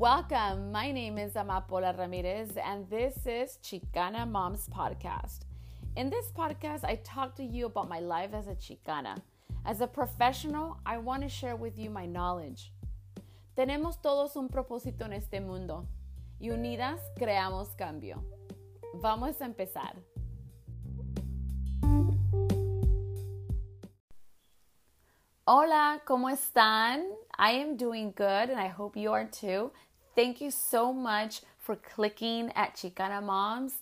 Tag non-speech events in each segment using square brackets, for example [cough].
Welcome. My name is Amapola Ramirez, and this is Chicana Moms Podcast. In this podcast, I talk to you about my life as a Chicana. As a professional, I want to share with you my knowledge. Tenemos todos un propósito en este mundo y unidas creamos cambio. Vamos a empezar. Hola, ¿cómo están? I am doing good and I hope you are too. Thank you so much for clicking at Chicana Moms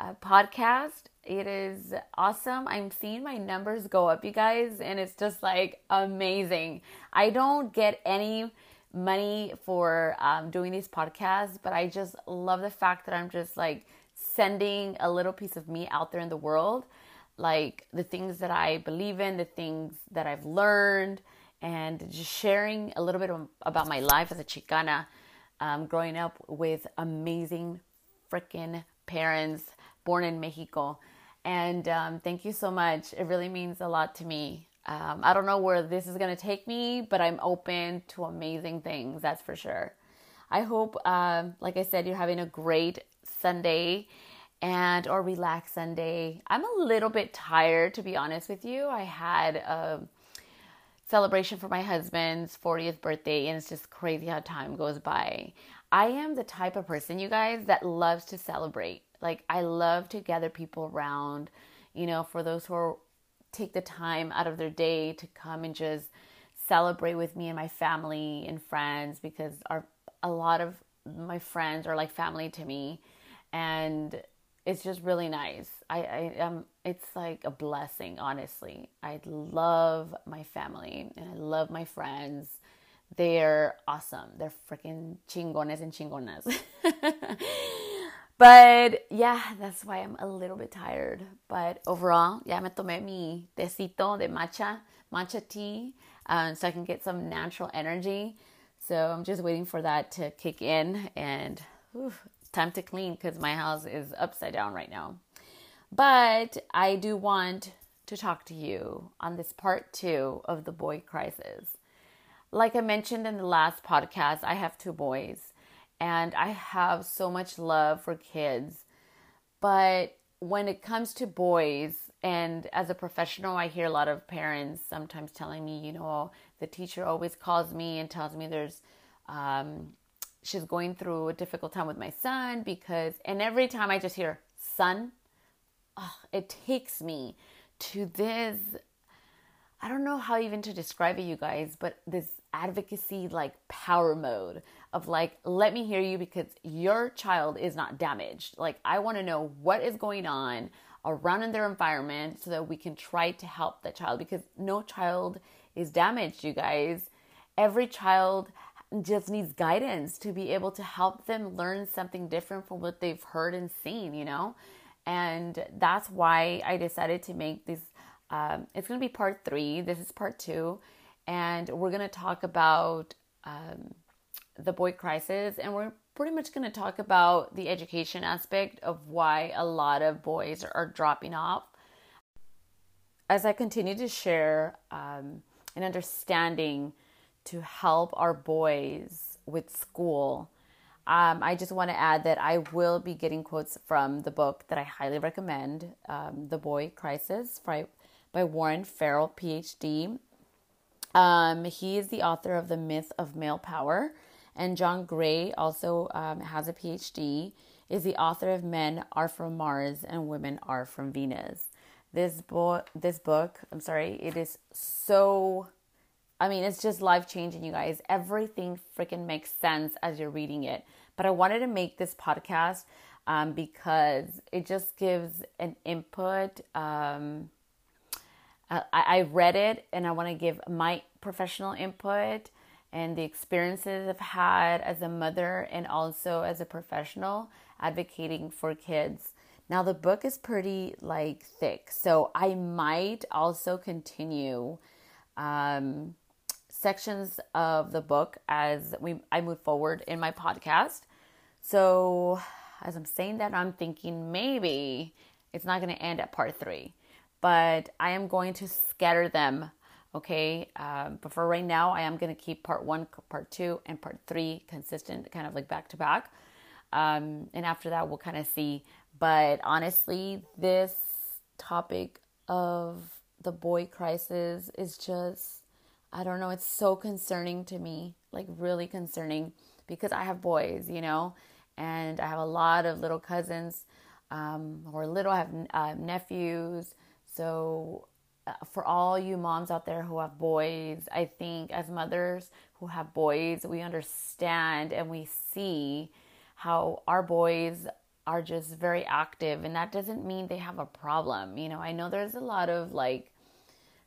uh, podcast. It is awesome. I'm seeing my numbers go up, you guys, and it's just like amazing. I don't get any money for um, doing these podcasts, but I just love the fact that I'm just like sending a little piece of me out there in the world, like the things that I believe in, the things that I've learned, and just sharing a little bit about my life as a Chicana um, growing up with amazing freaking parents born in Mexico. And um, thank you so much. It really means a lot to me. Um, I don't know where this is going to take me, but I'm open to amazing things, that's for sure. I hope, uh, like I said, you're having a great Sunday and or relaxed Sunday. I'm a little bit tired, to be honest with you. I had a celebration for my husband's 40th birthday, and it's just crazy how time goes by. I am the type of person, you guys, that loves to celebrate. Like, I love to gather people around, you know, for those who are, take the time out of their day to come and just celebrate with me and my family and friends because our a lot of my friends are like family to me and it's just really nice. I, I um it's like a blessing, honestly. I love my family and I love my friends. They're awesome. They're freaking chingones and chingonas. [laughs] but yeah, that's why I'm a little bit tired. But overall, ya me tomé mi tecito de matcha, matcha tea, um, so I can get some natural energy. So I'm just waiting for that to kick in and time to clean because my house is upside down right now. But I do want to talk to you on this part two of the boy crisis. Like I mentioned in the last podcast, I have two boys and I have so much love for kids. But when it comes to boys, and as a professional, I hear a lot of parents sometimes telling me, you know, the teacher always calls me and tells me there's um, she's going through a difficult time with my son because, and every time I just hear son, oh, it takes me to this. I don't know how even to describe it, you guys, but this advocacy like power mode of like, let me hear you because your child is not damaged. Like, I want to know what is going on around in their environment so that we can try to help that child because no child is damaged, you guys. Every child just needs guidance to be able to help them learn something different from what they've heard and seen, you know? And that's why I decided to make this. Um, it's going to be part three. This is part two. And we're going to talk about um, the boy crisis. And we're pretty much going to talk about the education aspect of why a lot of boys are dropping off. As I continue to share um, an understanding to help our boys with school. Um, I just want to add that I will be getting quotes from the book that I highly recommend, um, The Boy Crisis by, Warren Farrell, PhD. Um, he is the author of The Myth of Male Power, and John Gray also um, has a PhD, is the author of Men Are From Mars and Women Are From Venus. This book, this book, I'm sorry, it is so I mean, it's just life changing, you guys. Everything freaking makes sense as you're reading it. But I wanted to make this podcast um, because it just gives an input. Um, I, I read it and I want to give my professional input and the experiences I've had as a mother and also as a professional advocating for kids. Now the book is pretty like thick, so I might also continue um, sections of the book as we I move forward in my podcast. So as I'm saying that, I'm thinking maybe it's not going to end at part three, but I am going to scatter them Okay. Um, but for right now, I am going to keep part one, part two, and part three consistent, kind of like back to back. Um, and after that, we'll kind of see. But honestly, this topic of the boy crisis is just, I don't know, it's so concerning to me, like really concerning because I have boys, you know, and I have a lot of little cousins um, who are little, I have uh, nephews. So, uh, for all you moms out there who have boys, I think as mothers who have boys, we understand and we see how our boys are just very active and that doesn't mean they have a problem. You know, I know there's a lot of like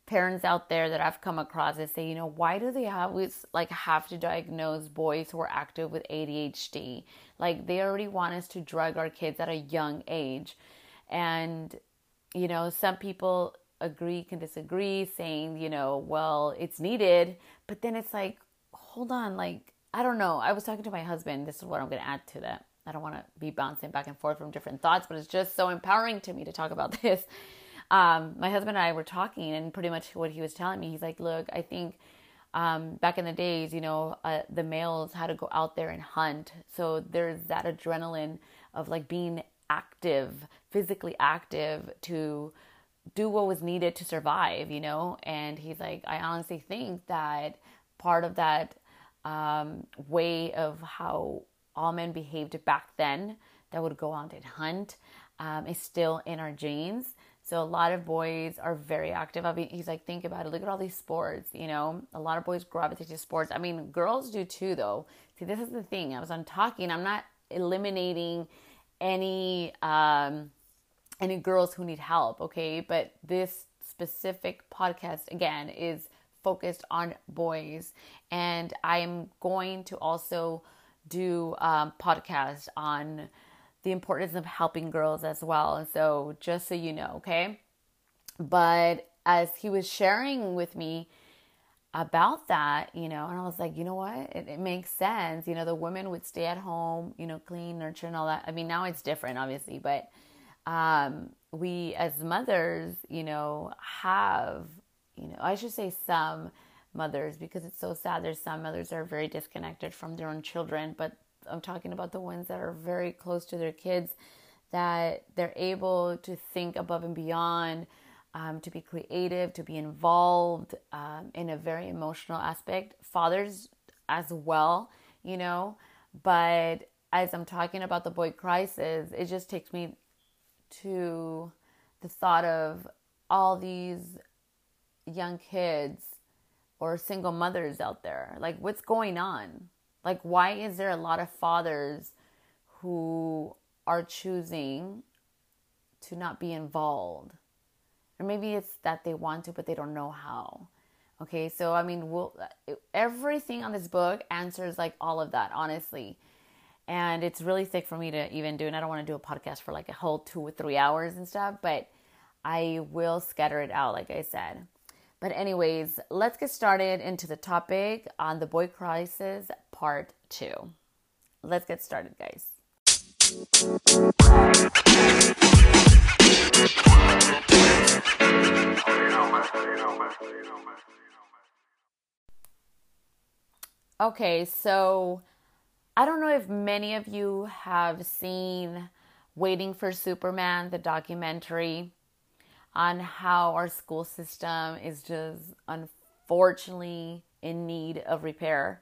parents out there that I've come across that say, you know, why do they always like have to diagnose boys who are active with ADHD? Like they already want us to drug our kids at a young age. And you know, some people agree can disagree saying, you know, well, it's needed, but then it's like, hold on, like I don't know. I was talking to my husband. This is what I'm going to add to that. I don't want to be bouncing back and forth from different thoughts, but it's just so empowering to me to talk about [laughs] this. Um, my husband and I were talking, and pretty much what he was telling me, he's like, Look, I think um, back in the days, you know, uh, the males had to go out there and hunt. So there's that adrenaline of like being active, physically active to do what was needed to survive, you know? And he's like, I honestly think that part of that um, way of how all men behaved back then that would go out and hunt um, is still in our genes. So a lot of boys are very active. I mean, he's like, think about it. Look at all these sports. You know, a lot of boys gravitate to sports. I mean, girls do too, though. See, this is the thing. I was on talking. I'm not eliminating any um, any girls who need help. Okay, but this specific podcast again is focused on boys, and I am going to also do um, podcast on the importance of helping girls as well. And so, just so you know, okay. But as he was sharing with me about that, you know, and I was like, you know what? It, it, makes sense. You know, the women would stay at home, you know, clean, nurture, and all that. I mean, now it's different, obviously, but um, we as mothers, you know, have you know, I should say some mothers because it's so sad. There's some mothers are very disconnected from their own children, but I'm talking about the ones that are very close to their kids, that they're able to think above and beyond, um, to be creative, to be involved um, in a very emotional aspect. Fathers as well, you know, but as I'm talking about the boy crisis, it just takes me to the thought of all these young kids or single mothers out there? Like, what's going on? Like, why is there a lot of fathers who are choosing to not be involved? Or maybe it's that they want to, but they don't know how. Okay, so I mean, we'll, uh, everything on this book answers like all of that, honestly. And it's really thick for me to even do, and I don't want to do a podcast for like a whole two or three hours and stuff, but I will scatter it out, like I said. But, anyways, let's get started into the topic on the boy crisis part two. Let's get started, guys. Okay, so I don't know if many of you have seen Waiting for Superman, the documentary on how our school system is just unfortunately in need of repair.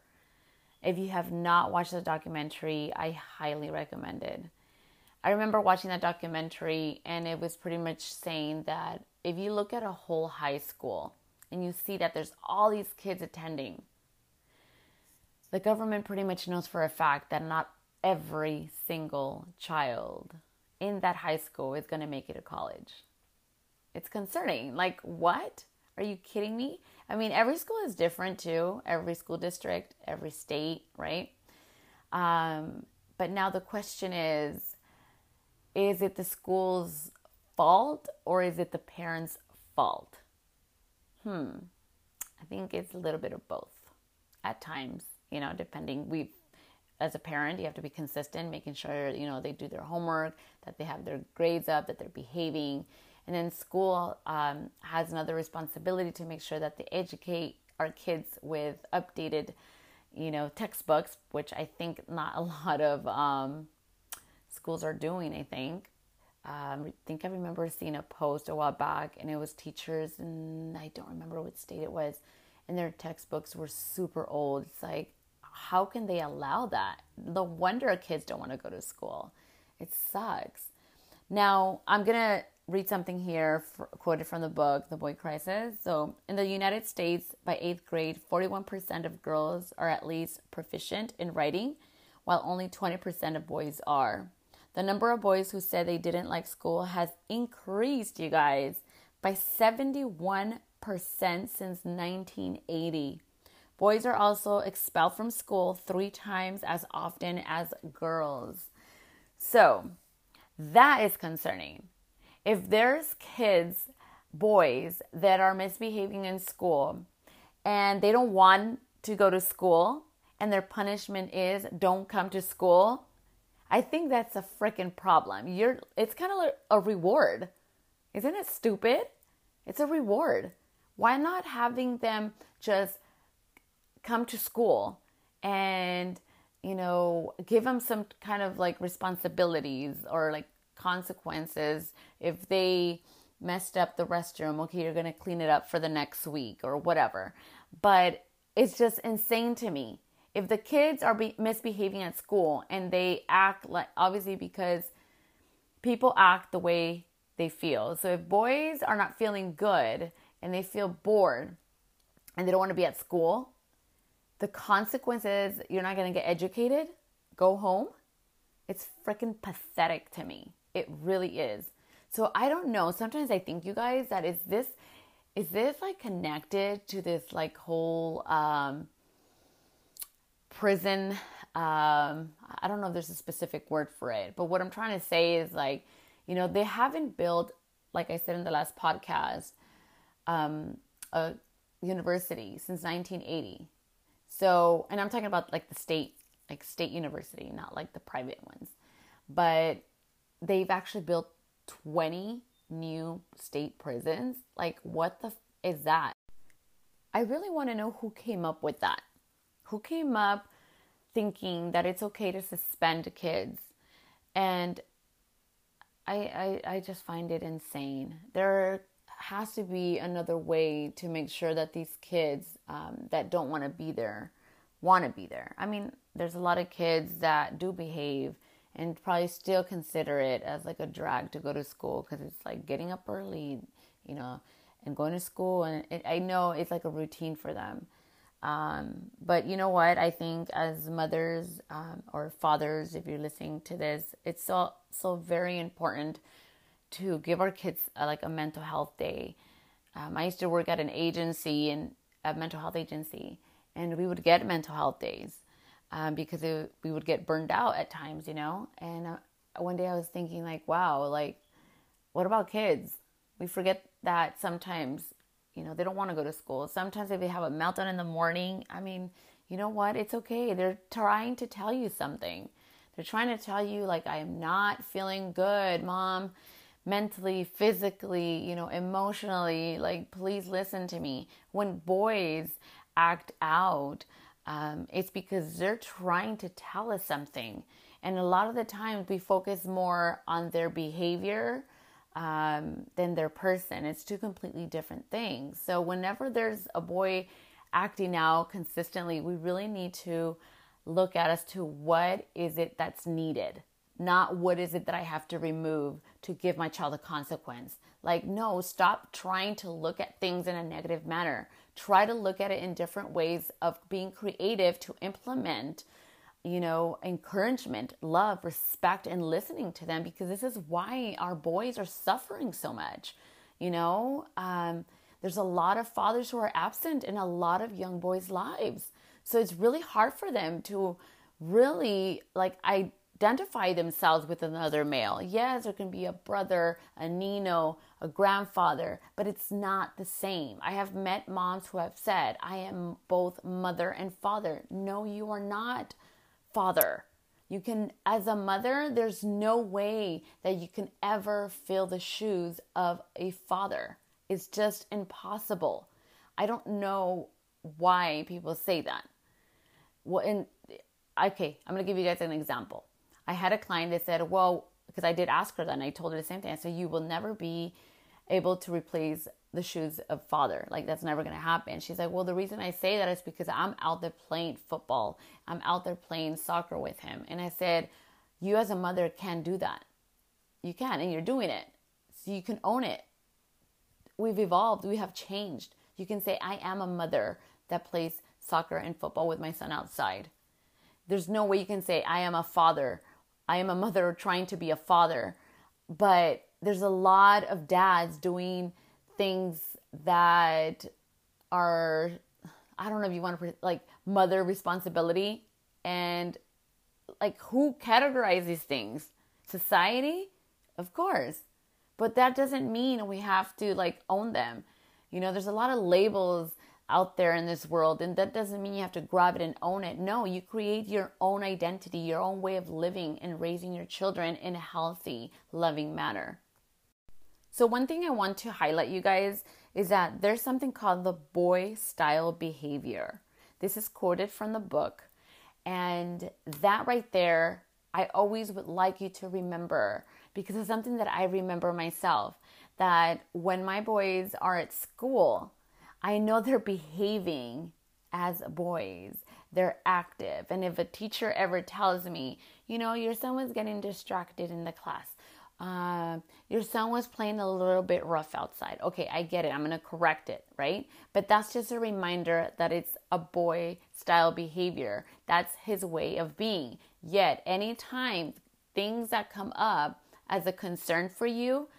If you have not watched the documentary, I highly recommend it. I remember watching that documentary and it was pretty much saying that if you look at a whole high school and you see that there's all these kids attending, the government pretty much knows for a fact that not every single child in that high school is going to make it to college. It's concerning. Like, what? Are you kidding me? I mean, every school is different too, every school district, every state, right? Um, but now the question is is it the school's fault or is it the parents' fault? Hmm. I think it's a little bit of both at times, you know, depending. We, as a parent, you have to be consistent, making sure, you know, they do their homework, that they have their grades up, that they're behaving, And then school um, has another responsibility to make sure that they educate our kids with updated, you know, textbooks, which I think not a [laughs] lot of um, schools are doing. I think. Um, I think I remember seeing a post a while back, and it was teachers, and I don't remember what state it was, and their textbooks were super old. It's like, how can they allow that? No wonder kids don't want to go to school. It sucks. Now, I'm to read something here for, quoted from the book, The Boy Crisis. So, in the United States, by eighth grade, 41% of girls are at least proficient in writing, while only 20% of boys are. The number of boys who said they didn't like school has increased, you guys, by 71% since 1980. Boys are also expelled from school three times as often as girls. So, that is concerning if there's kids, boys that are misbehaving in school and they don't want to go to school and their punishment is don't come to school, I think that's a freaking problem. You're it's kind of like a reward. Isn't it stupid? It's a reward. Why not having them just come to school and you know give them some kind of like responsibilities or like consequences if they messed up the restroom. Okay, you're going to clean it up for the next week or whatever. But it's just insane to me. If the kids are be- misbehaving at school and they act like, obviously, because people act the way they feel. So if boys are not feeling good and they feel bored and they don't want to be at school, the consequences you're not going to get educated, go home. It's freaking pathetic to me. It really is. So I don't know. Sometimes I think you guys that is this is this like connected to this like whole um prison um I don't know if there's a specific word for it, but what I'm trying to say is like, you know, they haven't built like I said in the last podcast um a university since 1980. So, and I'm talking about like the state like state university, not like the private ones. But they've actually built 20 new state prisons. Like, what the f- is that? I really want to know who came up with that. Who came up thinking that it's okay to suspend kids? And I, I, I just find it insane. There has to be another way to make sure that these kids um, that don't want to be there want to be there. I mean, there's a lot of kids that do behave and probably still consider it as like a drag to go to school because it's like getting up early, you know, and going to school. And it, I know it's like a routine for them. Um, but you know what? I think as mothers um, or fathers, if you're listening to this, it's so so very important to give our kids a, like a mental health day. Um, I used to work at an agency and a mental health agency, and we would get mental health days um, because it, we would get burned out at times, you know. And uh, one day I was thinking, like, wow, like, what about kids? We forget that sometimes, you know, they don't want to go to school. Sometimes if they have a meltdown in the morning, I mean, you know what? It's okay. They're trying to tell you something. They're trying to tell you, like, I am not feeling good, mom, mentally, physically, you know, emotionally. Like, please listen to me. When boys act out, um, it's because they're trying to tell us something. And a lot of the times we focus more on their behavior um, than their person. It's two completely different things. So, whenever there's a boy acting out consistently, we really need to look at as to what is it that's needed, not what is it that I have to remove to give my child a consequence. Like, no, stop trying to look at things in a negative manner try to look at it in different ways of being creative to implement you know encouragement love respect and listening to them because this is why our boys are suffering so much you know um, there's a lot of fathers who are absent in a lot of young boys lives so it's really hard for them to really like identify themselves with another male. Yes, there can be a brother, a Nino, a grandfather, but it's not the same. I have met moms who have said, I am both mother and father. No, you are not father. You can, as a mother, there's no way that you can ever fill the shoes of a father. It's just impossible. I don't know why people say that. Well, and okay, I'm gonna give you guys an example. I had a client that said, "Well," because I did ask her that, and I told her the same thing. I said, "You will never be able to replace the shoes of father. Like that's never gonna happen." She's like, "Well, the reason I say that is because I'm out there playing football. I'm out there playing soccer with him." And I said, "You as a mother can do that. You can, and you're doing it. So you can own it. We've evolved. We have changed. You can say, I am a mother that plays soccer and football with my son outside. There's no way you can say, I am a father. I am a mother [laughs] trying to be a father. But there's a lot of dads doing things that are, I don't know if you want to, like, mother responsibility. And, like, who categorizes these things? Society? Of course. But that doesn't mean we have to, like, own them. You know, there's a lot of labels out there in this world, and that doesn't mean you have to grab it and own it. No, you create your own identity, your own way of living and raising your children in a healthy, loving manner. So, one thing I want to highlight, you guys, is that there's something called the boy style behavior. This is quoted from the book, and that right there, I always would like you to remember because it's something that I remember myself that when my boys are at school, I know they're behaving as boys. They're active. And if a teacher ever tells me, you know, your son was getting distracted in the class, uh, your son was playing a little bit rough outside. Okay, I get it. I'm going to correct it, right? But that's just a reminder that it's a boy style behavior. That's his way of being. Yet, anytime things that come up as a concern for you,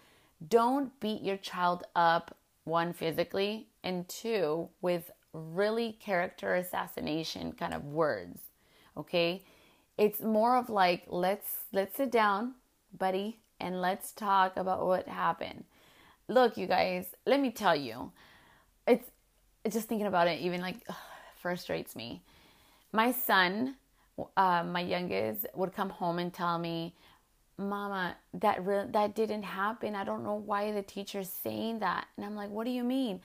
don't beat your child up, one, physically, and two, with really character assassination kind of words. Okay? It's more of like, let's let's sit down, buddy, and let's talk about what happened. Look, you guys, let me tell you, it's, just thinking about it, even like ugh, frustrates me. My son, uh, my youngest, would come home and tell me, Mama, that re- that didn't happen. I don't know why the teacher's saying that. And I'm like, What do you mean?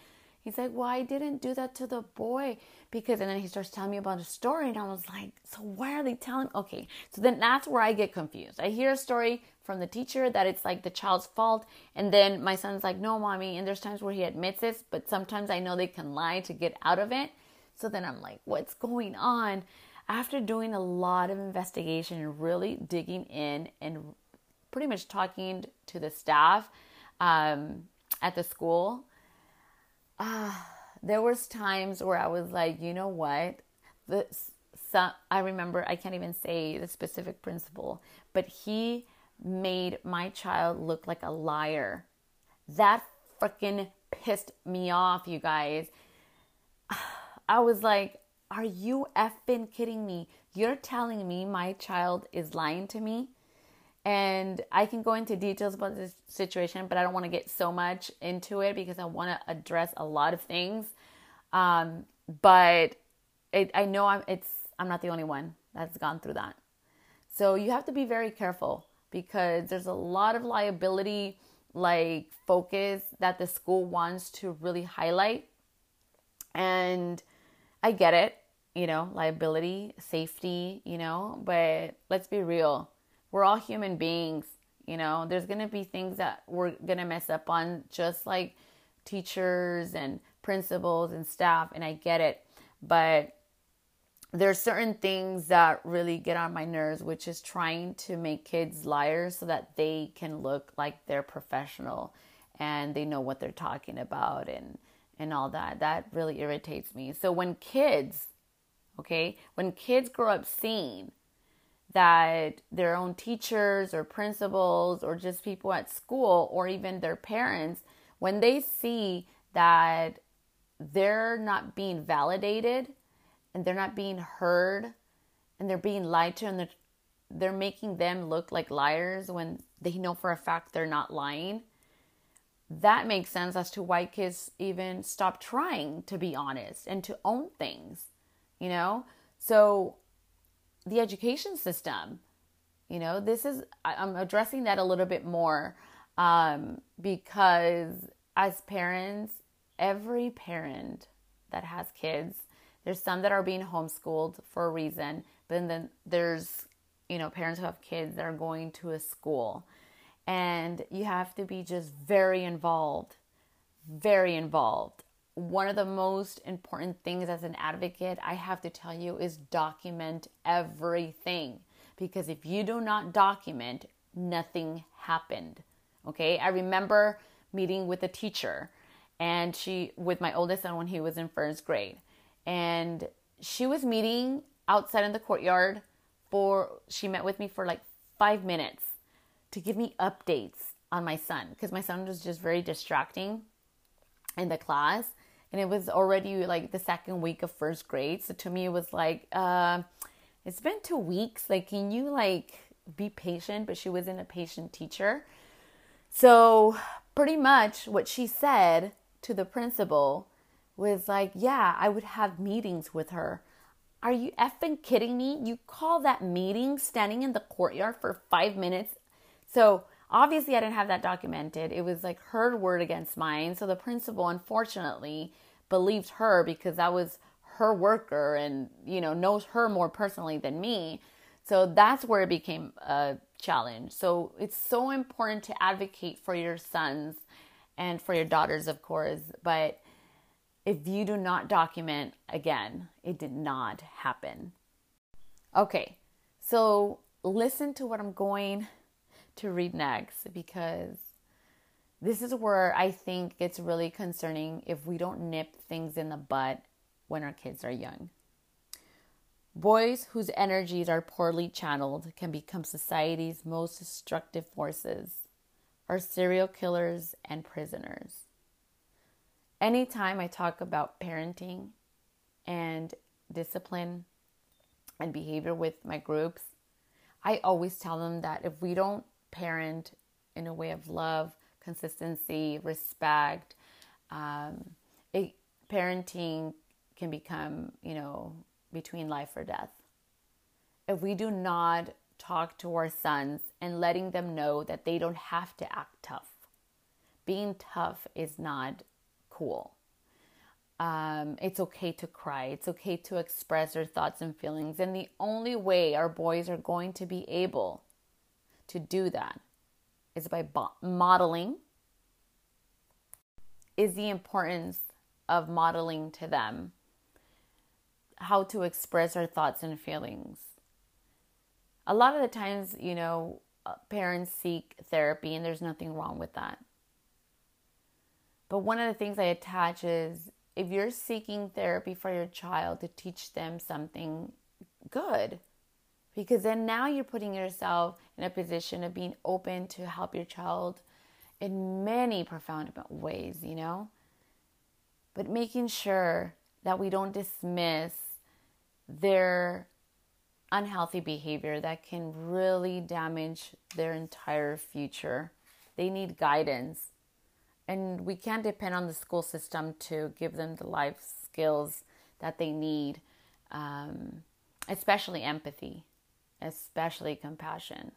He's like, Well, I didn't do that to the boy because, and then he starts telling me about a story, and I was like, So why are they telling? Okay, so then that's where I get confused. I hear a story from the teacher that it's like the child's fault, and then my son's like, No, mommy. And there's times where he admits this, but sometimes I know they can lie to get out of it. So then I'm like, What's going on? After doing a lot of investigation and really digging in and pretty much talking to the staff um, at the school, uh, there was times where I was like, you know what? Some, I remember, I can't even say the specific principal, but he made my child look like a liar. That freaking pissed me off, you guys. [sighs] I was like, are you effing kidding me? You're telling me my child is lying to me? And I can go into details about this situation, but I don't want to get so much into it because I want to address a lot of things. Um, but it, I know I'm it's I'm not the only one that's gone through that. So you have to be very careful because there's a lot of liability like focus that the school wants to really highlight. And I get it, you know, liability, safety, you know, but let's be real we're all human beings. You know, there's going to be things that we're going to mess up on, just like teachers and principals and staff. And I get it. But there's certain things that really get on my nerves, which is trying to make kids liars so that they can look like they're professional and they know what they're talking about and and all that. That really irritates me. So when kids, okay, when kids grow up seeing that their own teachers or principals or just people at school or even their parents, when they see that they're not being validated and they're not being heard and they're being lied to and they're, they're making them look like liars when they know for a fact they're not lying, that makes sense as to why kids even stop trying to be honest and to own things, you know? So the education system You know, this is, I'm addressing that a little bit more um, because as parents, every parent that has kids, there's some that are being homeschooled for a reason, but then there's, you know, parents who have kids that are going to a school. And you have to be just very involved, very involved. One of the most important things as an advocate, I have to tell you, is document everything. Because if you do not document, nothing happened. Okay, I remember meeting with a teacher and she with my oldest son when he was in first grade and she was meeting outside in the courtyard for she met with me for like five minutes to give me updates on my son because my son was just very distracting in the class and it was already like the second week of first grade so to me it was like uh, it's been two weeks like can you like be patient but she wasn't a patient teacher so pretty much what she said to the principal was like, Yeah, I would have meetings with her. Are you effing kidding me? You call that meeting standing in the courtyard for five minutes? So obviously, I didn't have that documented. It was like her word against mine. So the principal, unfortunately, believed her because that was her worker and, you know, knows her more personally than me. So that's where it became a challenge. So it's so important to advocate for your sons and for your daughters, of course. But if you do not document, again, it did not happen. Okay, so listen to what I'm going to read next because this is where I think it's really concerning if we don't nip things in the butt when our kids are young. Boys whose energies are poorly channeled can become society's most destructive forces, are serial killers and prisoners. Anytime I talk about parenting and discipline and behavior with my groups, I always tell them that if we don't parent in a way of love, consistency, respect, um, it, parenting can become, you know, between life or death. If we do not talk to our sons and letting them know that they don't have to act tough, being tough is not cool. Um, it's okay to cry. It's okay to express their thoughts and feelings. And the only way our boys are going to be able to do that is by bo- modeling, is the importance of modeling to them how to express our thoughts and feelings. A lot of the times, you know, uh, parents seek therapy, and there's nothing wrong with that. But one of the things I attach is if you're seeking therapy for your child to teach them something good, because then now you're putting yourself in a position of being open to help your child in many profound ways, you know? But making sure that we don't dismiss their unhealthy behavior that can really damage their entire future. They need guidance. And we can't depend on the school system to give them the life skills that they need, um, especially empathy, especially compassion.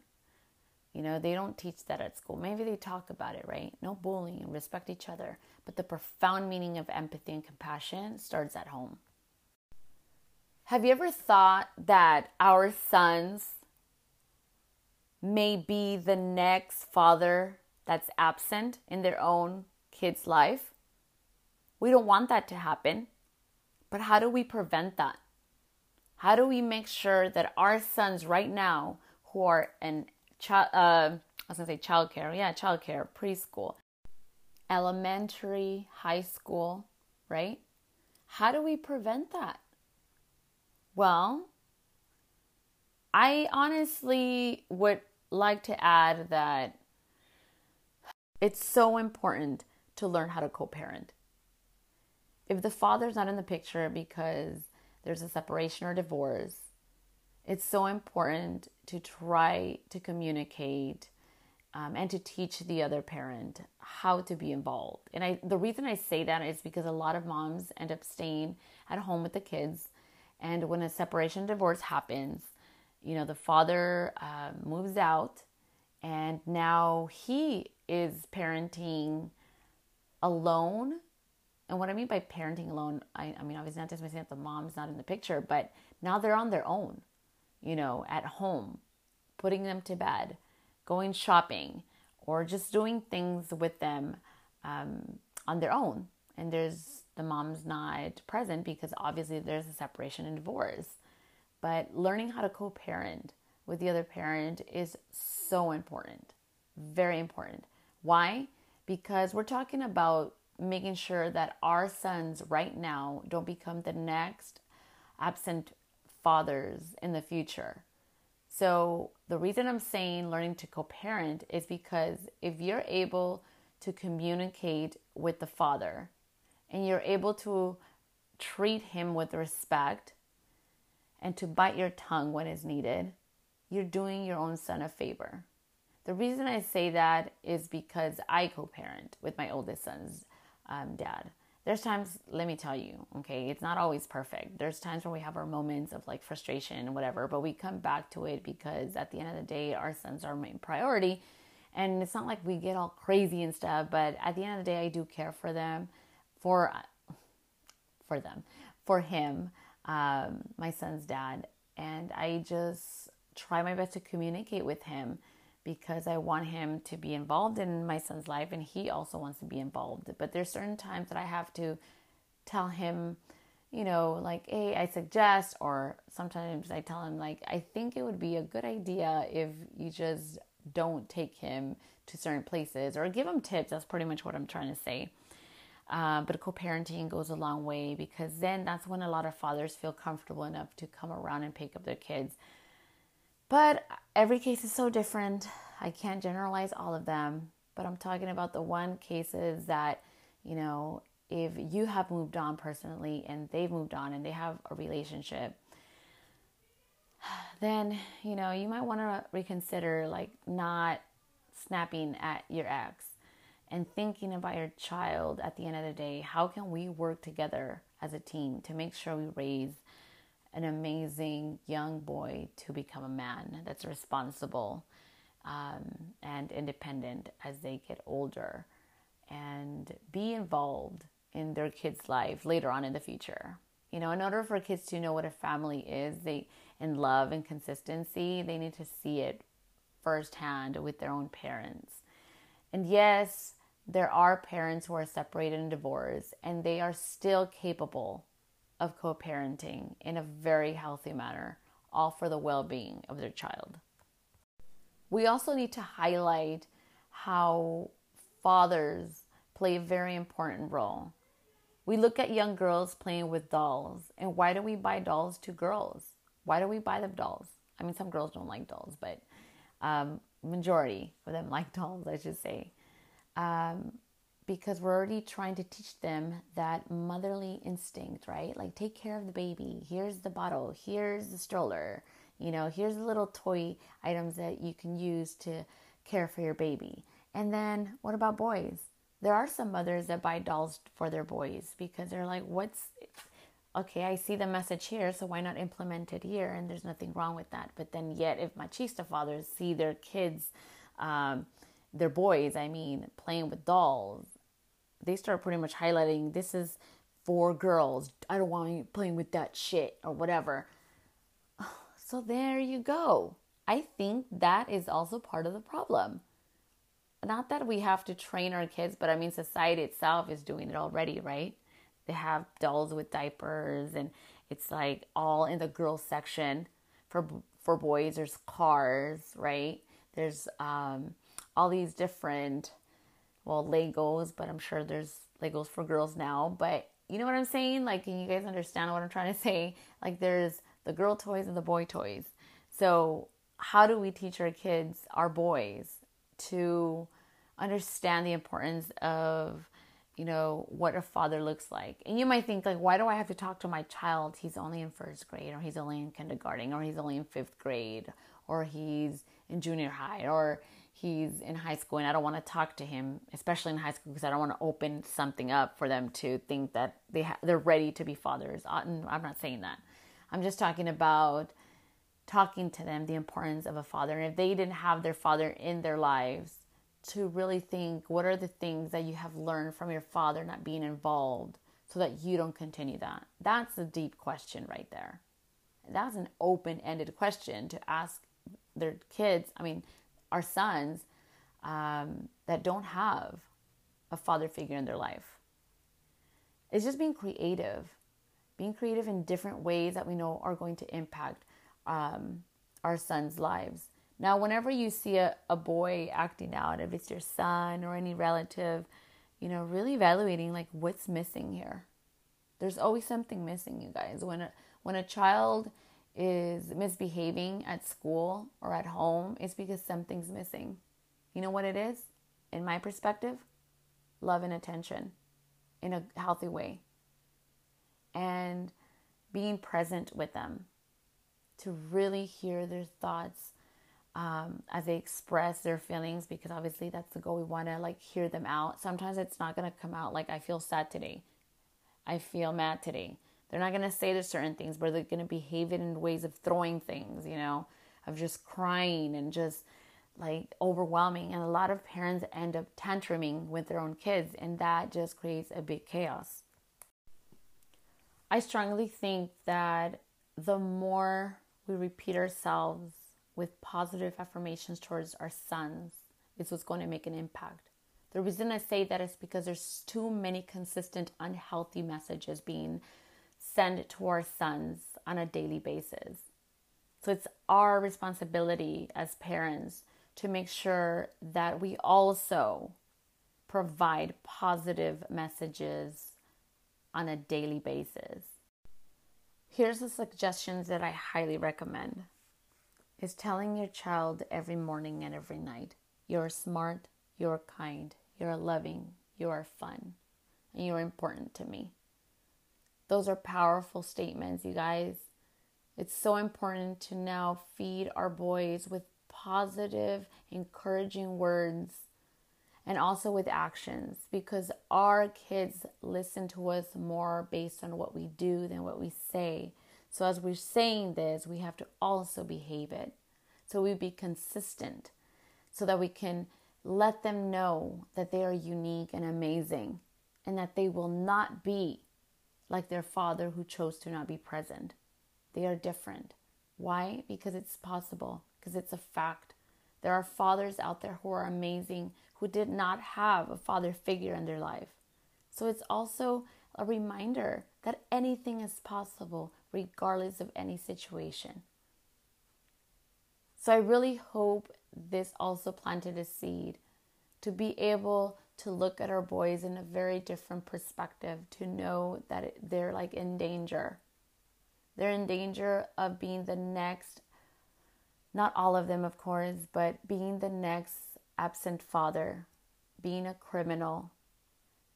You know, they don't teach that at school. Maybe they talk about it, right? No bullying and respect each other. But the profound meaning of empathy and compassion starts at home. Have you ever thought that our sons may be the next father that's absent in their own kid's life? We don't want that to happen. But how do we prevent that? How do we make sure that our sons right now who are in child, uh, I was gonna say childcare, yeah, childcare, preschool, elementary, high school, right? How do we prevent that? Well, I honestly would like to add that it's so important to learn how to co parent. If the father's not in the picture because there's a separation or divorce, it's so important to try to communicate um, and to teach the other parent how to be involved. And I, the reason I say that is because a lot of moms end up staying at home with the kids and when a separation divorce happens, you know, the father uh, moves out and now he is parenting alone. And what I mean by parenting alone, I, I mean, obviously, not just saying that the mom's not in the picture, but now they're on their own, you know, at home, putting them to bed, going shopping, or just doing things with them um, on their own. And there's the mom's not present because obviously there's a separation and divorce. But learning how to co parent with the other parent is so important, very important. Why? Because we're talking about making sure that our sons right now don't become the next absent fathers in the future. So, the reason I'm saying learning to co parent is because if you're able to communicate with the father and you're able to treat him with respect and to bite your tongue when it's needed, you're doing your own son a favor. The reason I say that is because I co parent with my oldest son's um, dad. There's times, let me tell you, okay, it's not always perfect. There's times where we have our moments of like frustration and whatever, but we come back to it because at the end of the day, our sons are my priority. And it's not like we get all crazy and stuff, but at the end of the day, I do care for them, for for them, for him, um, my son's dad, and I just try my best to communicate with him because I want him to be involved in my son's life and he also wants to be involved. But there's certain times that I have to tell him, you know, like, hey, I suggest, or sometimes I tell him, like, I think it would be a good idea if you just don't take him to certain places or give him tips. That's pretty much what I'm trying to say. Uh, but co-parenting goes a long way because then that's when a lot of fathers feel comfortable enough to come around and pick up their kids but every case is so different. I can't generalize all of them, but I'm talking about the one cases that, you know, if you have moved on personally and they've moved on and they have a relationship, [sighs] then, you know, you might want to reconsider like not snapping at your ex and thinking about your child at the end of the day. How can we work together as a team to make sure we raise an amazing young boy to become a man that's responsible um, and independent as they get older and be involved in their kids' life later on in the future. You know, in order for kids to know what a family is, they in love and consistency, they need to see it firsthand with their own parents. And yes, there are parents who are separated and divorced, and they are still capable of co parenting in a very healthy manner, all for the well being of their child. We also need to highlight how fathers play a very important role. We look at young girls playing with dolls, and why do we buy dolls to girls? Why do we buy them dolls? I mean, some girls don't like dolls, but um, majority of them [laughs] like dolls, I should say. Um, because we're already trying to teach them that motherly instinct, right? Like, take care of the baby. Here's the bottle. Here's the stroller. You know, here's the little toy items that you can use to care for your baby. And then, what about boys? There are some mothers that buy dolls for their boys because they're like, what's okay, I see the message here, so why not implement it here? And there's nothing wrong with that. But then, yet, if machista fathers see their kids, um, their boys, I mean, playing with dolls they start pretty much highlighting this is for girls. I don't want you playing with that shit or whatever. [sighs] So there you go. I think that is also part of the problem. Not that we have to train our kids, but I mean, society itself is doing it already, right? They have dolls with diapers, and it's like all in the girls section. For for boys, there's cars, right? There's um, all these different well, Legos, but I'm sure there's Legos for girls now. But you know what I'm saying? Like, can you guys understand what I'm trying to [laughs] say? Like, there's the girl toys and the boy toys. So, how do we teach our kids, our boys, to understand the importance of, you know, what a father looks like? And you might think, like, why do I have to talk to my child? He's only in first grade, or he's only in kindergarten, or he's only in fifth grade, or he's in junior high, or he's in high school and I don't want to talk to him, especially in high school, because I don't want to open something up for them to think that they ha- they're ready to be fathers. Uh, I'm not saying that. I'm just talking about talking to them the importance of a father. And if they didn't have their father in their lives, to really think what are the things that you have learned from your father not being involved so that you don't continue that? That's a deep question right there. That's an open ended question to ask their kids, I mean, our sons um, that don't have a father figure in their life. It's just being creative, being creative in different ways that we know are going to impact um, our sons' lives. Now, whenever you see a, a boy acting out, if it's your son or any relative, you know, really evaluating like what's missing here. There's always something missing, you guys. When a, when a child is misbehaving at school or at home, it's because something's missing. You know what it is? In my perspective, love and attention in a healthy way. And being present with them to really hear their thoughts um, as they express their feelings because obviously that's the goal we want to like hear them out sometimes it's not going to come out like i feel sad today i feel mad today they're not going to say the certain things but they're going to behave it in ways of throwing things you know of just crying and just like overwhelming and a lot of parents end up tantruming with their own kids and that just creates a big chaos i strongly think that the more we repeat ourselves with positive affirmations towards our sons is what's going to make an impact. The reason I say that is because there's too many consistent unhealthy messages being sent to our sons on a daily basis. So it's our responsibility as parents to make sure that we also provide positive messages on a daily basis. Here's the suggestions that I highly recommend is telling your child every morning and every night you're smart, you're kind, you're loving, you're fun, and you're important to me. Those are powerful statements, you guys. It's so important to now feed our boys with positive, encouraging words and also with actions because our kids listen to us more based on what we do than what we say. So, as we're saying this, we have to also behave it. So, we be consistent so that we can let them know that they are unique and amazing and that they will not be like their father who chose to not be present. They are different. Why? Because it's possible, because it's a fact. There are fathers out there who are amazing who did not have a father figure in their life. So it's also a reminder that anything is possible regardless of any situation. So I really hope this also planted a seed to be able to look at our boys in a very different perspective, to know that they're like in danger. They're in danger of being the next, not all of them, of course, but being the next absent father, being a criminal,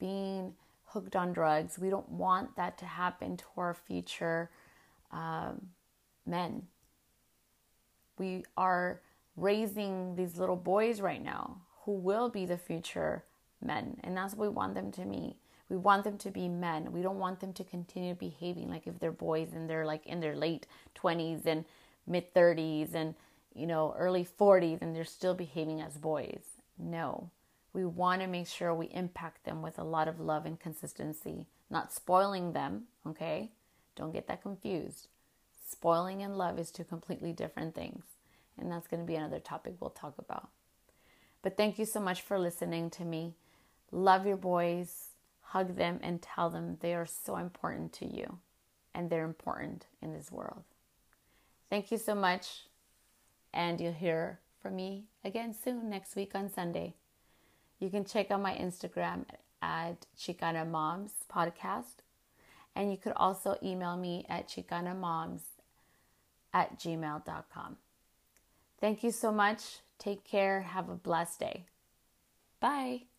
being hooked on drugs. We don't want that to happen to our future um, men. We are raising these little boys right now who will be the future men, and that's what we want them to be. We want them to be men. We don't want them to continue behaving like if they're boys and they're like in their late 20s and mid 30s and you know early 40s and they're still behaving as boys. No. We want to make sure we impact them with a lot of love and consistency, not spoiling them, okay? Don't get that confused. Spoiling and love is two completely different things. And that's going to be another topic we'll talk about. But thank you so much for listening to me. Love your boys, hug them, and tell them they are so important to you and they're important in this world. Thank you so much. And you'll hear from me again soon next week on Sunday. You can check out my Instagram at Chicana Moms Podcast. And you could also email me at chicanamoms at gmail.com. Thank you so much. Take care. Have a blessed day. Bye.